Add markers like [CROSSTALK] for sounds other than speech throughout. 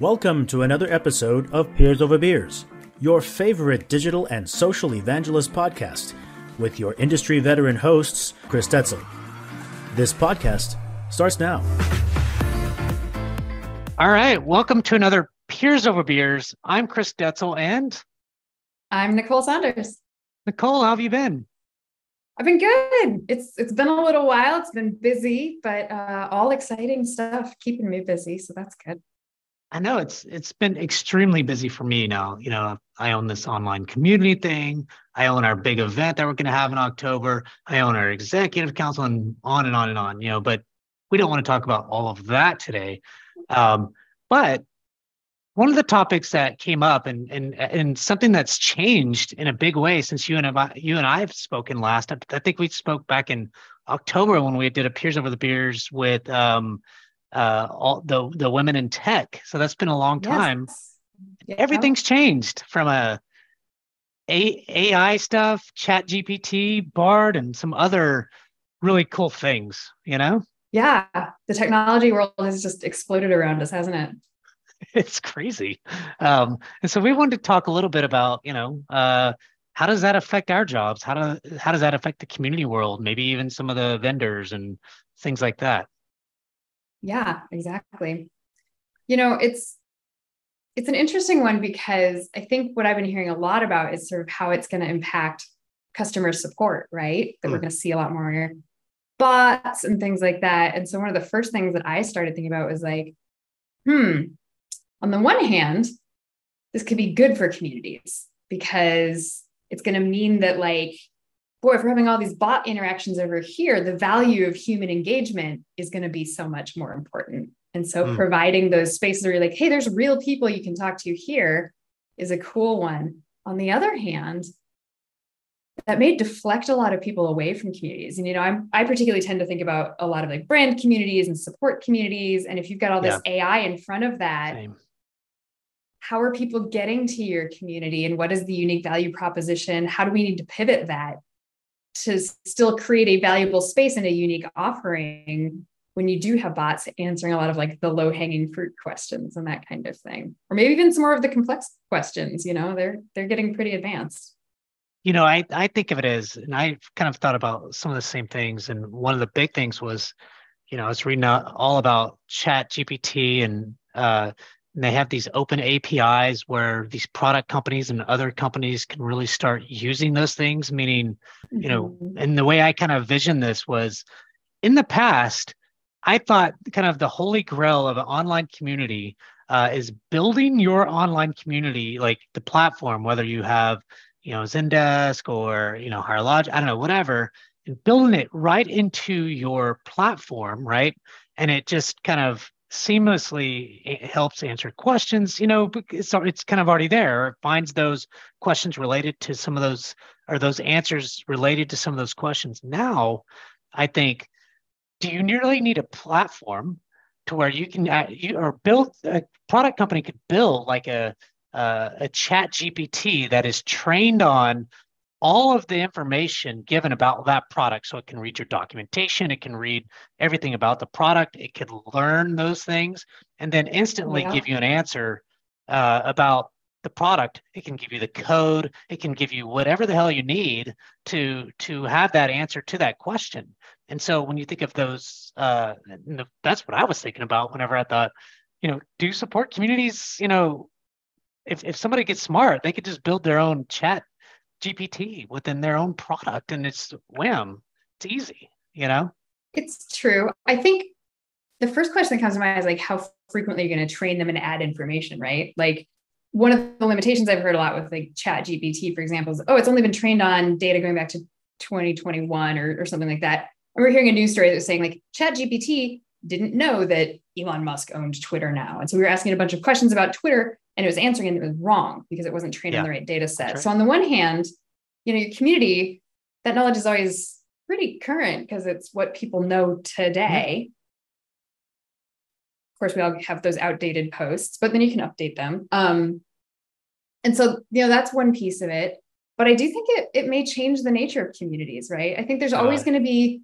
Welcome to another episode of Peers Over Beers, your favorite digital and social evangelist podcast, with your industry veteran hosts, Chris Detzel. This podcast starts now. All right, welcome to another Peers Over Beers. I'm Chris Detzel and I'm Nicole Saunders. Nicole, how have you been? I've been good. It's it's been a little while. It's been busy, but uh, all exciting stuff keeping me busy, so that's good. I know it's it's been extremely busy for me now. You know, I own this online community thing. I own our big event that we're going to have in October. I own our executive council, and on and on and on. You know, but we don't want to talk about all of that today. Um, but one of the topics that came up and and and something that's changed in a big way since you and I, you and I have spoken last. I, think we spoke back in October when we did a peers over the beers with um, uh, all the the women in tech. So that's been a long time. Yes. Everything's changed from a, a AI stuff, Chat GPT, Bard, and some other really cool things. You know? Yeah, the technology world has just exploded around us, hasn't it? [LAUGHS] It's crazy. Um, and so we wanted to talk a little bit about, you know, uh, how does that affect our jobs? How do how does that affect the community world? Maybe even some of the vendors and things like that. Yeah, exactly. You know, it's it's an interesting one because I think what I've been hearing a lot about is sort of how it's going to impact customer support, right? That mm. we're going to see a lot more bots and things like that. And so one of the first things that I started thinking about was like, hmm, on the one hand, this could be good for communities because it's going to mean that like boy, if we're having all these bot interactions over here, the value of human engagement is going to be so much more important. And so mm. providing those spaces where you're like, hey, there's real people you can talk to here is a cool one. On the other hand, that may deflect a lot of people away from communities. And you know, I'm I particularly tend to think about a lot of like brand communities and support communities. And if you've got all this yeah. AI in front of that, Same. how are people getting to your community and what is the unique value proposition? How do we need to pivot that to still create a valuable space and a unique offering when you do have bots answering a lot of like the low hanging fruit questions and that kind of thing. Or maybe even some more of the complex questions you know they're they're getting pretty advanced. You know i i think of it as and i kind of thought about some of the same things and one of the big things was you know i was reading all about chat gpt and uh and they have these open APIs where these product companies and other companies can really start using those things. Meaning, you know, mm-hmm. and the way I kind of vision this was in the past, I thought kind of the holy grail of an online community uh, is building your online community, like the platform, whether you have, you know, Zendesk or, you know, Higher Logic, I don't know, whatever, and building it right into your platform, right? And it just kind of seamlessly helps answer questions you know it's, it's kind of already there it finds those questions related to some of those or those answers related to some of those questions. Now i think do you nearly need a platform to where you can uh, you or build a product company could build like a uh, a chat gpt that is trained on all of the information given about that product. So it can read your documentation, it can read everything about the product, it can learn those things, and then instantly yeah. give you an answer uh, about the product. It can give you the code, it can give you whatever the hell you need to to have that answer to that question. And so when you think of those, uh, that's what I was thinking about whenever I thought, you know, do support communities, you know, if, if somebody gets smart, they could just build their own chat GPT within their own product and it's whim. it's easy, you know? It's true. I think the first question that comes to mind is like, how frequently you're going to train them and add information, right? Like, one of the limitations I've heard a lot with like chat GPT, for example, is oh, it's only been trained on data going back to 2021 or, or something like that. And we're hearing a news story that was saying like chat GPT didn't know that Elon Musk owned Twitter now. And so we were asking a bunch of questions about Twitter and it was answering and it was wrong because it wasn't trained yeah. on the right data set. Right. So on the one hand, you know, your community, that knowledge is always pretty current because it's what people know today. Mm-hmm. Of course, we all have those outdated posts, but then you can update them. Um, and so, you know, that's one piece of it. But I do think it, it may change the nature of communities, right? I think there's always uh, going to be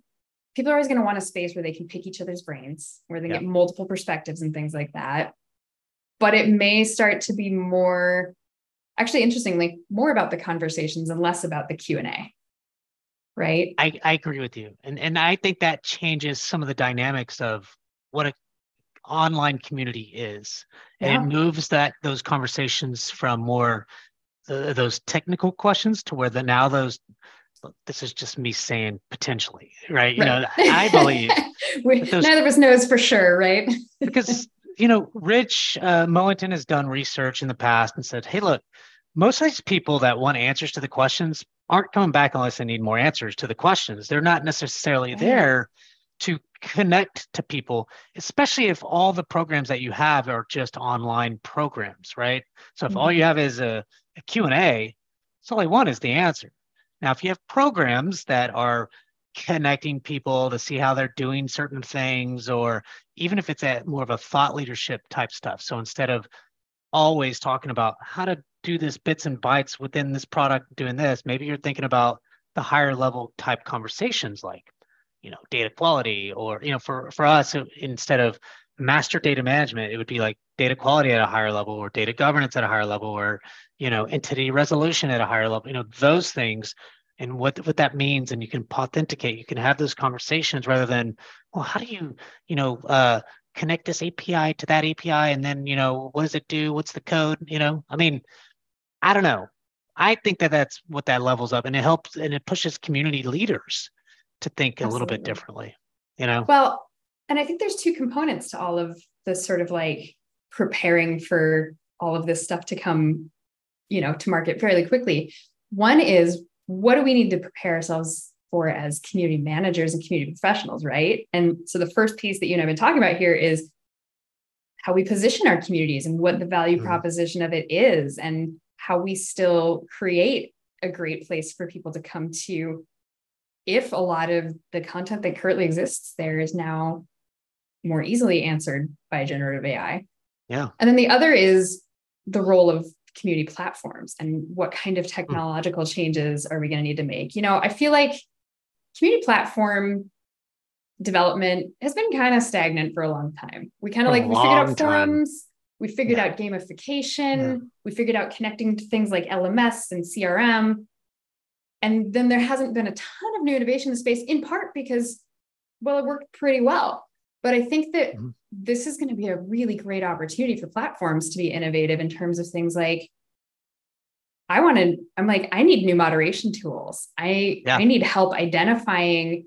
people are always going to want a space where they can pick each other's brains, where they yeah. get multiple perspectives and things like that. But it may start to be more actually interestingly more about the conversations and less about the q&a right? I, I agree with you. And and i think that changes some of the dynamics of what a online community is. And it moves that those conversations from more uh, those technical questions to where the now those this is just me saying potentially right? You know i believe [LAUGHS] we, those- neither of us knows for sure right? Because you know rich uh, Millington has done research in the past and said hey look most of these people that want answers to the questions aren't coming back unless they need more answers to the questions. They're not necessarily Right. there to connect to people especially if all the programs that you have are just online programs right? So if all you have is a, a q&a it's they want is the answer. Now if you have programs that are connecting people to see how they're doing certain things or even if it's at more of a thought leadership type stuff. So instead of always talking about how to do this bits and bytes within this product, doing this, maybe you're thinking about the higher level type conversations like, you know, data quality or, you know, for, for us, instead of master data management, it would be like data quality at a higher level or data governance at a higher level or, you know, entity resolution at a higher level, you know, those things and what what that means and you can authenticate you can have those conversations rather than well how do you you know uh connect this api to that api and then you know what does it do? What's the code? You know i mean i don't know. I think that that's what that levels up and it helps and it pushes community leaders to think a little bit differently you know? Well, and I think there's two components to all of this sort of like preparing for all of this stuff to come, you know, to market fairly quickly. One is what do we need to prepare ourselves for as community managers and community professionals, right? And so the first piece that you and I've been talking about here is how we position our communities and what the value Mhm. proposition of it is and how we still create a great place for people to come to if a lot of the content that currently exists there is now more easily answered by generative AI. Yeah. And then the other is the role of community platforms and what kind of technological changes are we going to need to make? You know, I feel like community platform development has been kind of stagnant for a long time. We kind of like we figured out time. forums, we figured Yeah. out gamification, Yeah. we figured out connecting to things like LMS and CRM. And then there hasn't been a ton of new innovation in the space, in part because, well, it worked pretty well. But I think that Mhm. This is going to be a really great opportunity for platforms to be innovative in terms of things like I want to, I'm like, I need new moderation tools. I Yeah. I need help identifying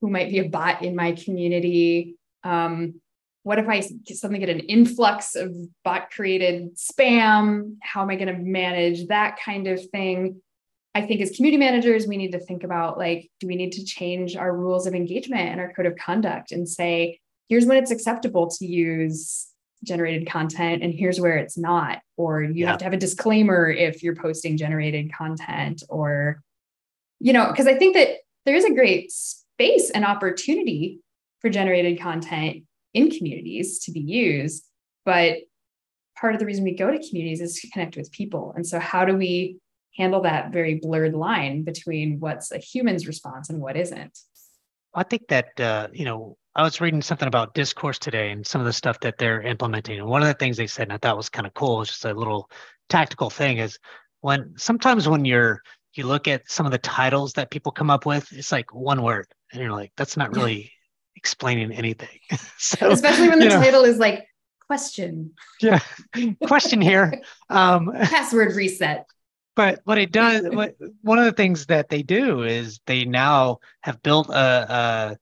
who might be a bot in my community. Um, what if I suddenly get an influx of bot created spam? How am I going to manage that kind of thing? I think as community managers, we need to think about like, do we need to change our rules of engagement and our code of conduct and say, here's when it's acceptable to use generated content and here's where it's not. Or you Yeah. have to have a disclaimer if you're posting generated content or you know because i think that there is a great space and opportunity for generated content in communities to be used but part of the reason we go to communities is to connect with people. And so how do we handle that very blurred line between what's a human's response and what isn't? I think that uh, you know I was reading something about discourse today and some of the stuff that they're implementing. And one of the things they said, and I thought was kind of cool, was just a little tactical thing, is when sometimes when you're you look at some of the titles that people come up with, it's like one word, and you're like, that's not Yeah. really explaining anything. [LAUGHS] so especially when the you know, title is like question yeah, question here. Um, [LAUGHS] password reset but what it does what one of the things that they do is they now have built a, a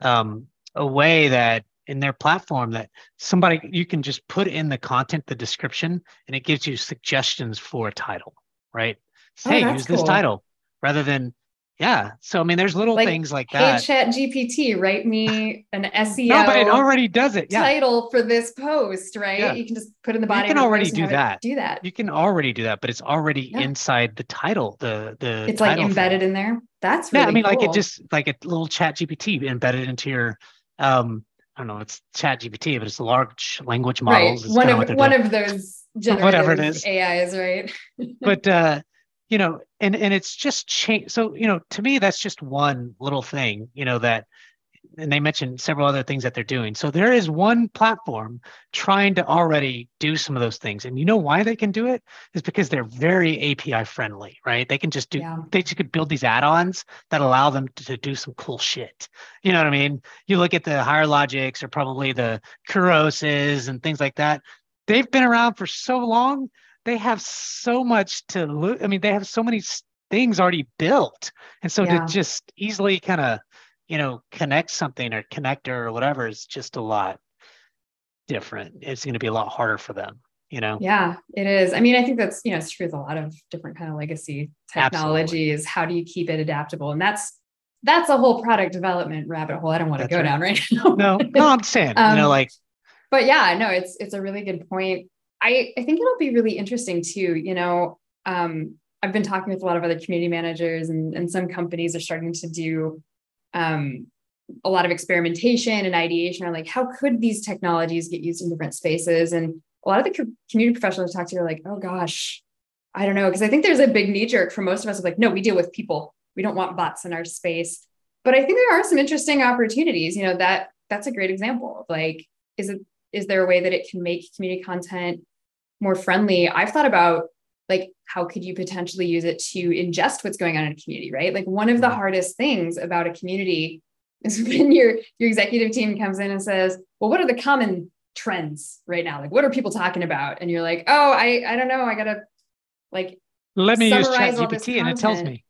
um a way that in their platform that somebody you can just put in the content the description and it gives you suggestions for a title right? Oh, hey use this title rather than yeah so i mean there's little Like, things like hey that chat gpt write me an seo [LAUGHS] no but it already does it yeah title for this post right Yeah. you can just put in the body. You can already do that. do that you can already do that but it's already Yeah. inside the title the the it's like thing. embedded in there that's really yeah, I mean, like it just like a little chat GPT embedded into your um I don't know, it's chat GPT, but it's large language models. right one of one doing. of those [LAUGHS] Whatever it is. ais right [LAUGHS] but uh you know, and and it's just change so you know, to me that's just one little thing, you know, that and they mentioned several other things that they're doing. So there is one platform trying to already do some of those things. And you know why they can do it? Is because they're very API friendly, right? They can just do yeah. they just could build these add-ons that allow them to, to, do some cool shit. You know what I mean? You look at the higher logics or probably the Khoroses and things like that. They've been around for so long. They have so much to lo- I mean, they have so many things already built. And so yeah. to just easily kind of you know, connect something or connector or whatever is just a lot different. It's going to be a lot harder for them, you know? Yeah, it is. I mean, I think that's, you know, it's true with a lot of different kind of legacy technologies. Absolutely. How do you keep it adaptable? And that's, that's a whole product development rabbit hole. I don't want to go right. down right [LAUGHS] now. no, no, I'm saying, um, you know, um, like, but yeah, no, it's, it's a really good point. I, I think it'll be really interesting too, you know, um, I've been talking with a lot of other community managers and, and some companies are starting to do um, a lot of experimentation and ideation on like how could these technologies get used in different spaces? And a lot of the co- community professionals I talk to are like oh gosh i don't know because i think there's a big knee jerk for most of us of like no we deal with people. We don't want bots in our space. But i think there are some interesting opportunities you know that that's a great example like is it is there a way that it can make community content more friendly? I've thought about like how could you potentially use it to ingest what's going on in a community right? Like one of the mm-hmm. hardest things about a community is [LAUGHS] when your your executive team comes in and says well what are the common trends right now? Like what are people talking about? And you're like oh i i don't know. I gotta like let me use chat gpt and it tells me.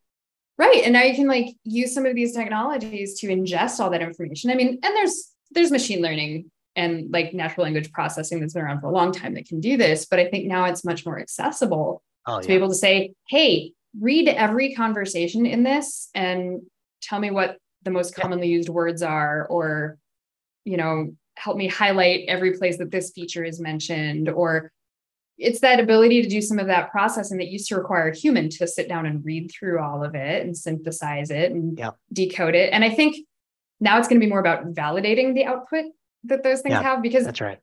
Right. And now you can like use some of these technologies to ingest all that information. I mean and there's there's machine learning and like natural language processing that's been around for a long time that can do this but i think now it's much more accessible oh, to yeah. be able to say, hey, read every conversation in this and tell me what the most commonly used words are, or, you know, help me highlight every place that this feature is mentioned, or it's that ability to do some of that processing that used to require a human to sit down and read through all of it and synthesize it and yeah. decode it. And I think now it's going to be more about validating the output that those things yeah, have because that's right.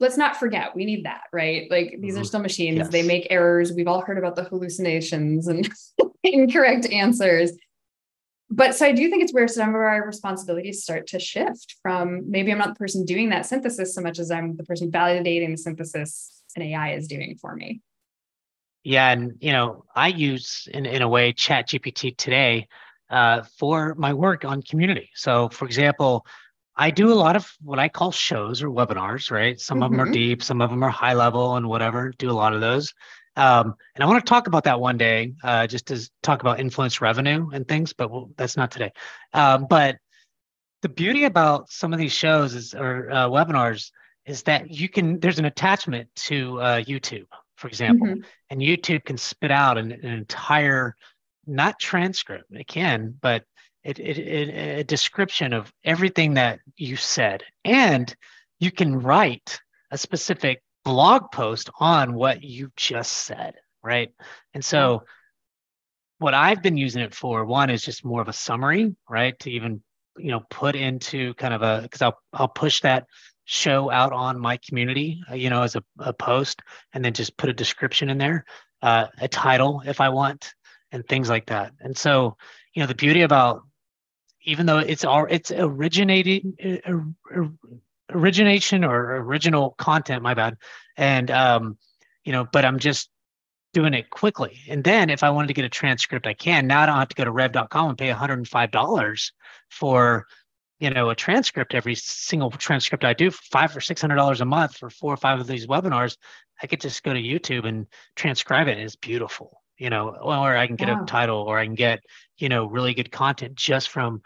let's not forget we need that right? Like these mm-hmm. are still machines. Yes. they make errors. We've all heard about the hallucinations and [LAUGHS] incorrect answers. But so i do think it's where some of our responsibilities start to shift from maybe i'm not the person doing that synthesis so much as i'm the person validating the synthesis an ai is doing for me. Yeah and you know i use in, in a way chat gpt today uh, for my work on community. So for example I do a lot of what I call shows or webinars, right? Some mm-hmm. of them are deep, some of them are high level and whatever, do a lot of those. Um, and I want to talk about that one day, uh, just to talk about influence revenue and things, but we'll, that's not today. Um, but the beauty about some of these shows is, or uh, webinars is that you can, there's an attachment to uh, YouTube, for example, mm-hmm. and YouTube can spit out an, an entire, not transcript, it can, but it, it, it, a description of everything that you said. And you can write a specific blog post on what you just said, right? And so, what I've been using it for, one is just more of a summary, right? To even you know put into kind of a because I'll I'll push that show out on my community, uh, you know, as a, a post, and then just put a description in there, uh, a title if I want, and things like that. And so, you know, the beauty about even though it's all it's originating uh, uh, origination or original content my bad. And um you know but i'm just doing it quickly. And then if i wanted to get a transcript i can. Now i don't have to go to rev.com and pay $105 for you know a transcript. Every single transcript i do five or six hundred dollars a month for four or five of these webinars i could just go to youtube and transcribe it. It's beautiful you know, or I can get wow. a title or I can get, you know, really good content just from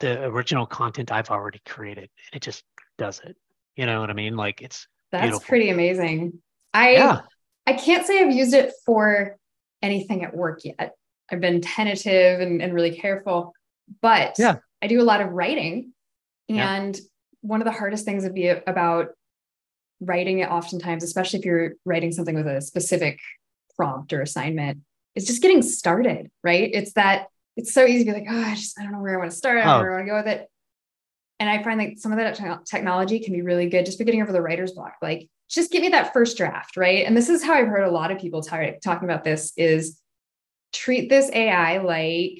the original content I've already created. It just does it. You know what I mean? Like it's that's beautiful. pretty amazing. I yeah. I can't say I've used it for anything at work yet. I've been tentative and, and really careful, but yeah. I do a lot of writing. And yeah. one of the hardest things would be about writing it oftentimes, especially if you're writing something with a specific prompt or assignment is just getting started, right? It's that it's so easy to be like, oh, I just I don't know where I want to start. I don't know where I want to go with it. And I find like some of that te- technology can be really good just for getting over the writer's block. Like, just give me that first draft, right? And this is how I've heard a lot of people t- talking about this: is treat this AI like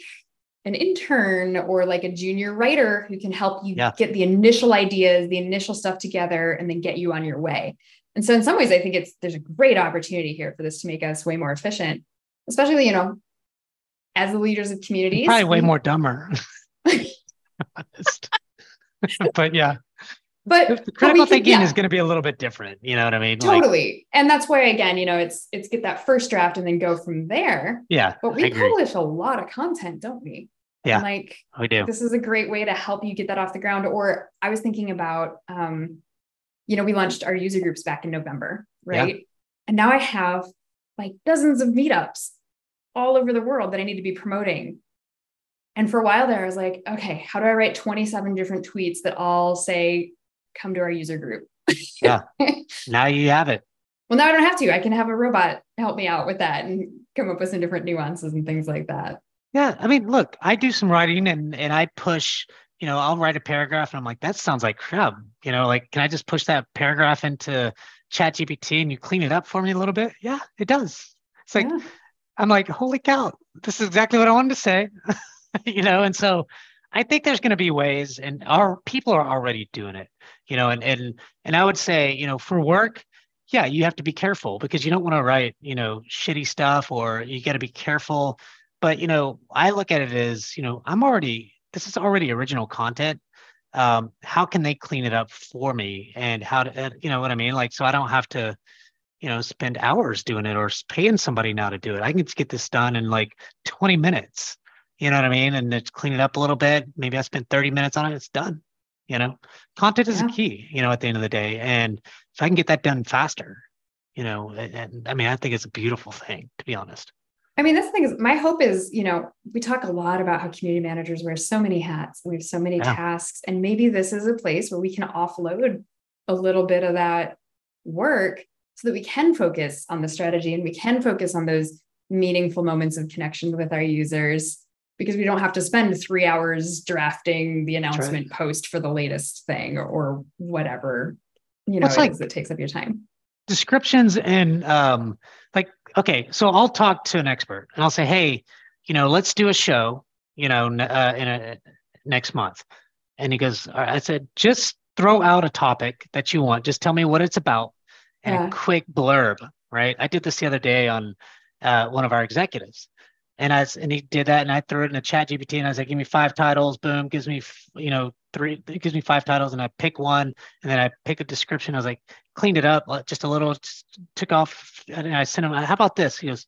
an intern or like a junior writer who can help you Yeah. get the initial ideas, the initial stuff together, and then get you on your way. And so, in some ways, I think it's there's a great opportunity here for this to make us way more efficient, especially you know, as the leaders of communities. Probably way more dumber. [LAUGHS] [LAUGHS] But yeah, but the but critical can- thinking yeah. is going to be a little bit different. You know what I mean? Like, totally and that's why again you know it's it's get that first draft and then go from there yeah, but we publish a lot of content don't we Yeah. And, like we do. this is a great way to help you get that off the ground or i was thinking about um you know we launched our user groups back in november right and now i have like dozens of meetups all over the world that i need to be promoting and for a while there i was like okay how do i write 27 different tweets that all say come to our user group yeah. [LAUGHS] Now you have it. Well, now I don't have to. I can have a robot help me out with that and come up with some different nuances and things like that. Yeah, I mean, look, I do some writing and and I push. You know, I'll write a paragraph and I'm like, that sounds like crap. You know, like, can I just push that paragraph into Chat GPT and you clean it up for me a little bit? Yeah, it does. It's like Yeah. I'm like, holy cow, this is exactly what I wanted to say. [LAUGHS] you know, and so I think there's going to be ways, and our people are already doing it. You know, and and and I would say, you know, for work, yeah, you have to be careful because you don't want to write, you know, shitty stuff, or you got to be careful. But you know, I look at it as, you know, I'm already this is already original content. Um, how can they clean it up for me, and how to, uh, you know what I mean? Like, so I don't have to you know, spend hours doing it or paying somebody now to do it. I can just get this done in like 20 minutes. You know what I mean? And it's clean it up a little bit. Maybe I spend 30 minutes on it. It's done. You know, content is Yeah. a key, you know, at the end of the day. And if I can get that done faster, you know, and, and I mean, I think it's a beautiful thing, to be honest. I mean, this thing is my hope is, you know, we talk a lot about how community managers wear so many hats and we have so many Yeah. tasks. And maybe this is a place where we can offload a little bit of that work so that we can focus on the strategy and we can focus on those meaningful moments of connection with our users because we don't have to spend three hours drafting the right. announcement post for the latest thing or whatever, you know, Well, it like- is that takes up your time. Descriptions and um like okay so i'll talk to an expert and i'll say hey you know let's do a show you know uh, in a next month. And he goes all right. i said just throw out a topic that you want. Just tell me what it's about. And Yeah. a quick blurb right? I did this the other day on uh, one of our executives. And I and he did that and I threw it in a chat GPT and I was like, give me five titles, boom, gives me you know three it gives me five titles and I pick one and then I pick a description. I was like, cleaned it up just a little, just took off and I sent him, how about this? He goes,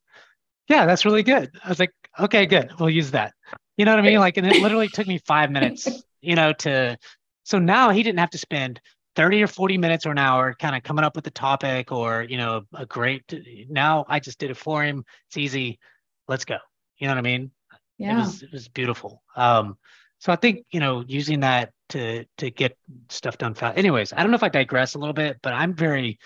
Yeah, that's really good. I was like, okay, good. We'll use that. You know what I mean? Like, and it literally took me five minutes, [LAUGHS] you know, to so now he didn't have to spend 30 or 40 minutes or an hour kind of coming up with the topic or, you know, a great now I just did it for him. It's easy. Let's go. You know what I mean? Yeah. It was it was beautiful. Um, so I think you know using that to to get stuff done fast. Anyways, I don't know if I digress a little bit, but I'm very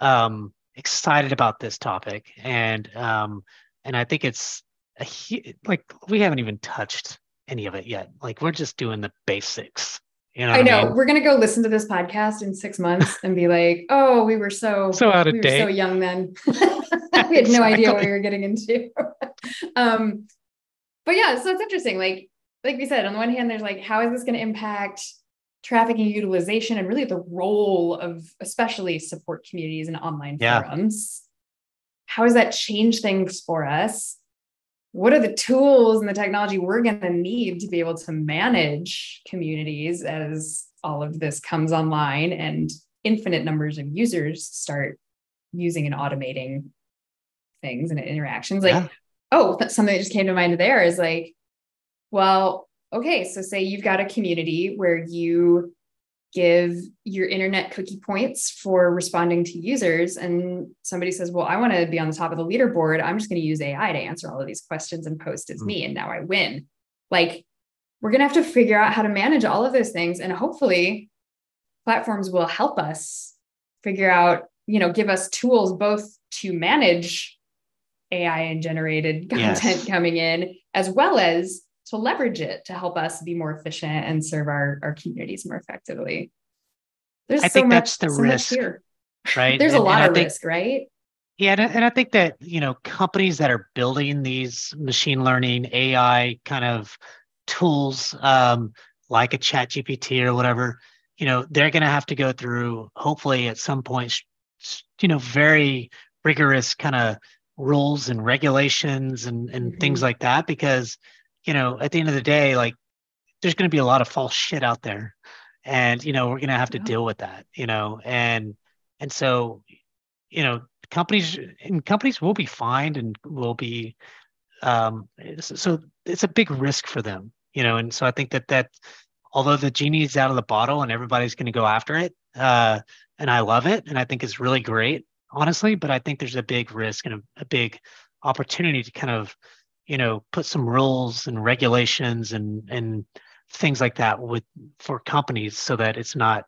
um, excited about this topic, and um, and I think it's a, like we haven't even touched any of it yet. Like we're just doing the basics. You know, I know. mean? We're gonna go listen to this podcast in six months and be like, "Oh, we were so So out of we were date. so young then. [LAUGHS] [LAUGHS] we had no idea what we were getting into." [LAUGHS] um, but yeah, so it's interesting. Like, like we said, on the one hand, there's like, how is this going to impact traffic and utilization, and really the role of especially support communities and online Yeah. forums? How does that change things for us? what are the tools and the technology we're going to need to be able to manage communities as all of this comes online and infinite numbers of users start using and automating things and interactions like Yeah. oh something that just came to mind there is like well okay so say you've got a community where you give your internet cookie points for responding to users and somebody says well i want to be on the top of the leaderboard i'm just going to use ai to answer all of these questions and post as Mm. me and now i win like we're going to have to figure out how to manage all of those things and hopefully platforms will help us figure out you know give us tools both to manage ai and generated Yes. content coming in as well as to leverage it to help us be more efficient and serve our, our communities more effectively there's I so think much, that's the so risk, here right? [LAUGHS] there's a And- and lot of think- risk right Yeah, and I think that you know companies that are building these machine learning AI kind of tools, um, like a Chat GPT or whatever, you know, they're going to have to go through, hopefully, at some point, you know, very rigorous kind of rules and regulations and and mm-hmm. things like that, because you know, at the end of the day, like there's going to be a lot of false shit out there, and you know, we're going to have to yeah. deal with that, you know, and and so, you know, companies and companies will be fined and will be um, so it's a big risk for them you know? And so i think that that although the genie is out of the bottle and everybody's going to go after it uh, and i love it and i think it's really great honestly but i think there's a big risk and a, a big opportunity to kind of you know put some rules and regulations and and things like that with for companies so that it's not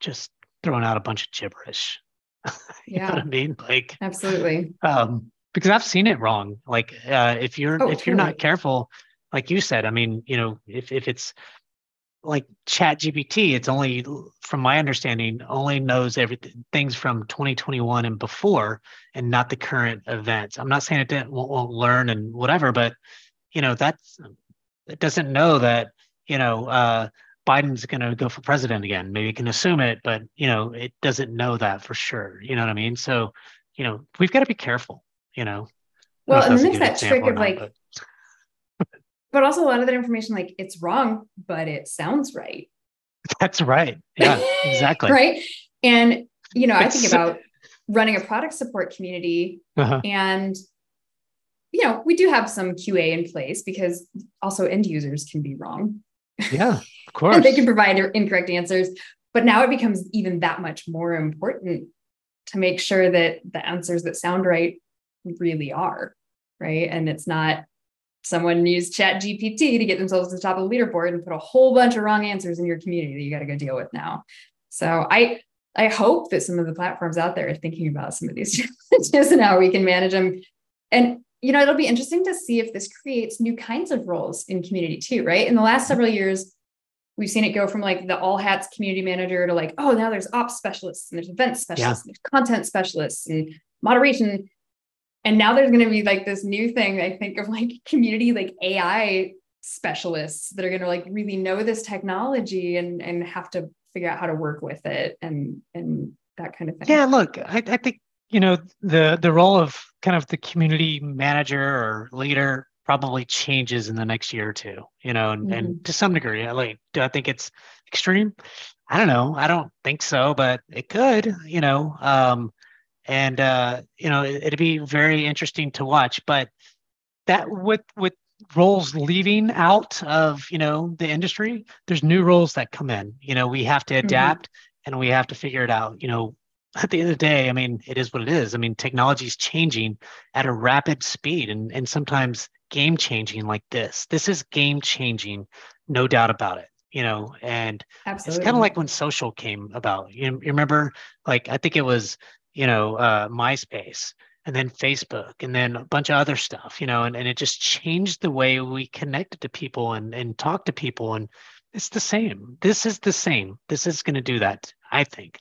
just throwing out a bunch of gibberish [LAUGHS] you yeah. know what I mean? Like absolutely. Um, because I've seen it wrong. Like uh, if you're oh, if you're not careful, like you said, I mean, you know, if if it's like chat gpt it's only from my understanding only knows everything things from 2021 and before and not the current events i'm not saying it didn't, won't, won't learn and whatever but you know that's it doesn't know that you know uh, Biden's going to go for president again. Maybe you can assume it, but you know, it doesn't know that for sure. You know what I mean? So, you know, we've got to be careful. You know. Well, and then there's that trick of not, like, but... but also a lot of that information, like it's wrong, but it sounds right. That's right. Yeah, [LAUGHS] exactly. right. And you know. I think about running a product support community, uh-huh. and you know, we do have some QA in place because also end users can be wrong. Yeah, of [LAUGHS] course. they can provide incorrect answers. But now it becomes even that much more important to make sure that the answers that sound right really are right. And it's not someone used chat gpt to get themselves to the top of the leaderboard and put a whole bunch of wrong answers in your community that you got to go deal with now so i i hope that some of the platforms out there are thinking about some of these [LAUGHS] challenges and how we can manage them and you know, it'll be interesting to see if this creates new kinds of roles in community too, right? In the last several years, we've seen it go from like the all hats community manager to like, oh, now there's ops specialists and there's event specialists, yeah. and there's content specialists and moderation. And now there's going to be like this new thing, I think, of like community like AI specialists that are going to like really know this technology and and have to figure out how to work with it and and that kind of thing. Yeah, look, I, I think you know the the role of kind of the community manager or leader probably changes in the next year or two you know and, mm-hmm. and to some degree like do i think it's extreme i don't know i don't think so but it could you know um and uh you know it, it'd be very interesting to watch but that with with roles leaving out of you know the industry there's new roles that come in you know we have to mm-hmm. adapt mm-hmm. and we have to figure it out you know at the end of the day, I mean, it is what it is. I mean, technology is changing at a rapid speed and, and sometimes game changing like this. This is game changing, no doubt about it. You know, and Absolutely. it's kind of like when social came about. You, you remember, like, I think it was, you know, uh, MySpace and then Facebook and then a bunch of other stuff, you know, and, and it just changed the way we connected to people and, and talk to people. And it's the same. This is the same. This is going to do that, I think,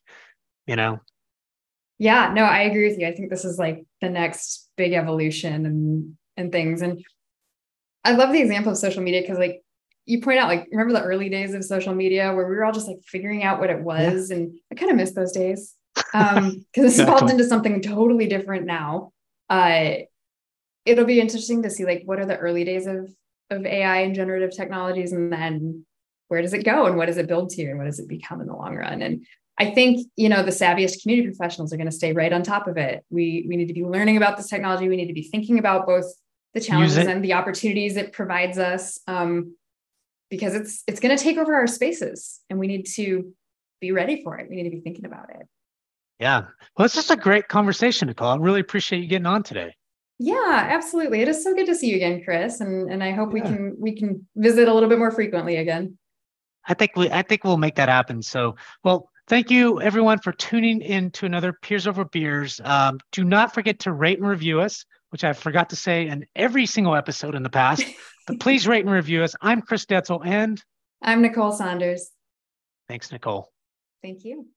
you know. Yeah, no, I agree with you. I think this is like the next big evolution and and things. And I love the example of social media because like you point out, like, remember the early days of social media where we were all just like figuring out what it was. Yeah. And I kind of miss those days. Um, [LAUGHS] because it's evolved into something totally different now. Uh it'll be interesting to see like what are the early days of of AI and generative technologies and then where does it go and what does it build to and what does it become in the long run? And I think you know the savviest community professionals are going to stay right on top of it. We we need to be learning about this technology. We need to be thinking about both the challenges and the opportunities it provides us, um, because it's it's going to take over our spaces, and we need to be ready for it. We need to be thinking about it. Yeah, well, it's just a great conversation, Nicole. I really appreciate you getting on today. Yeah, absolutely. It is so good to see you again, Chris, and and I hope yeah. we can we can visit a little bit more frequently again. I think we I think we'll make that happen. So, well, Thank you, everyone, for tuning in to another Peers Over Beers. Um, do not forget to rate and review us, which I forgot to say in every single episode in the past. [LAUGHS] but please rate and review us. I'm Chris Detzel, and I'm Nicole Saunders. Thanks, Nicole. Thank you.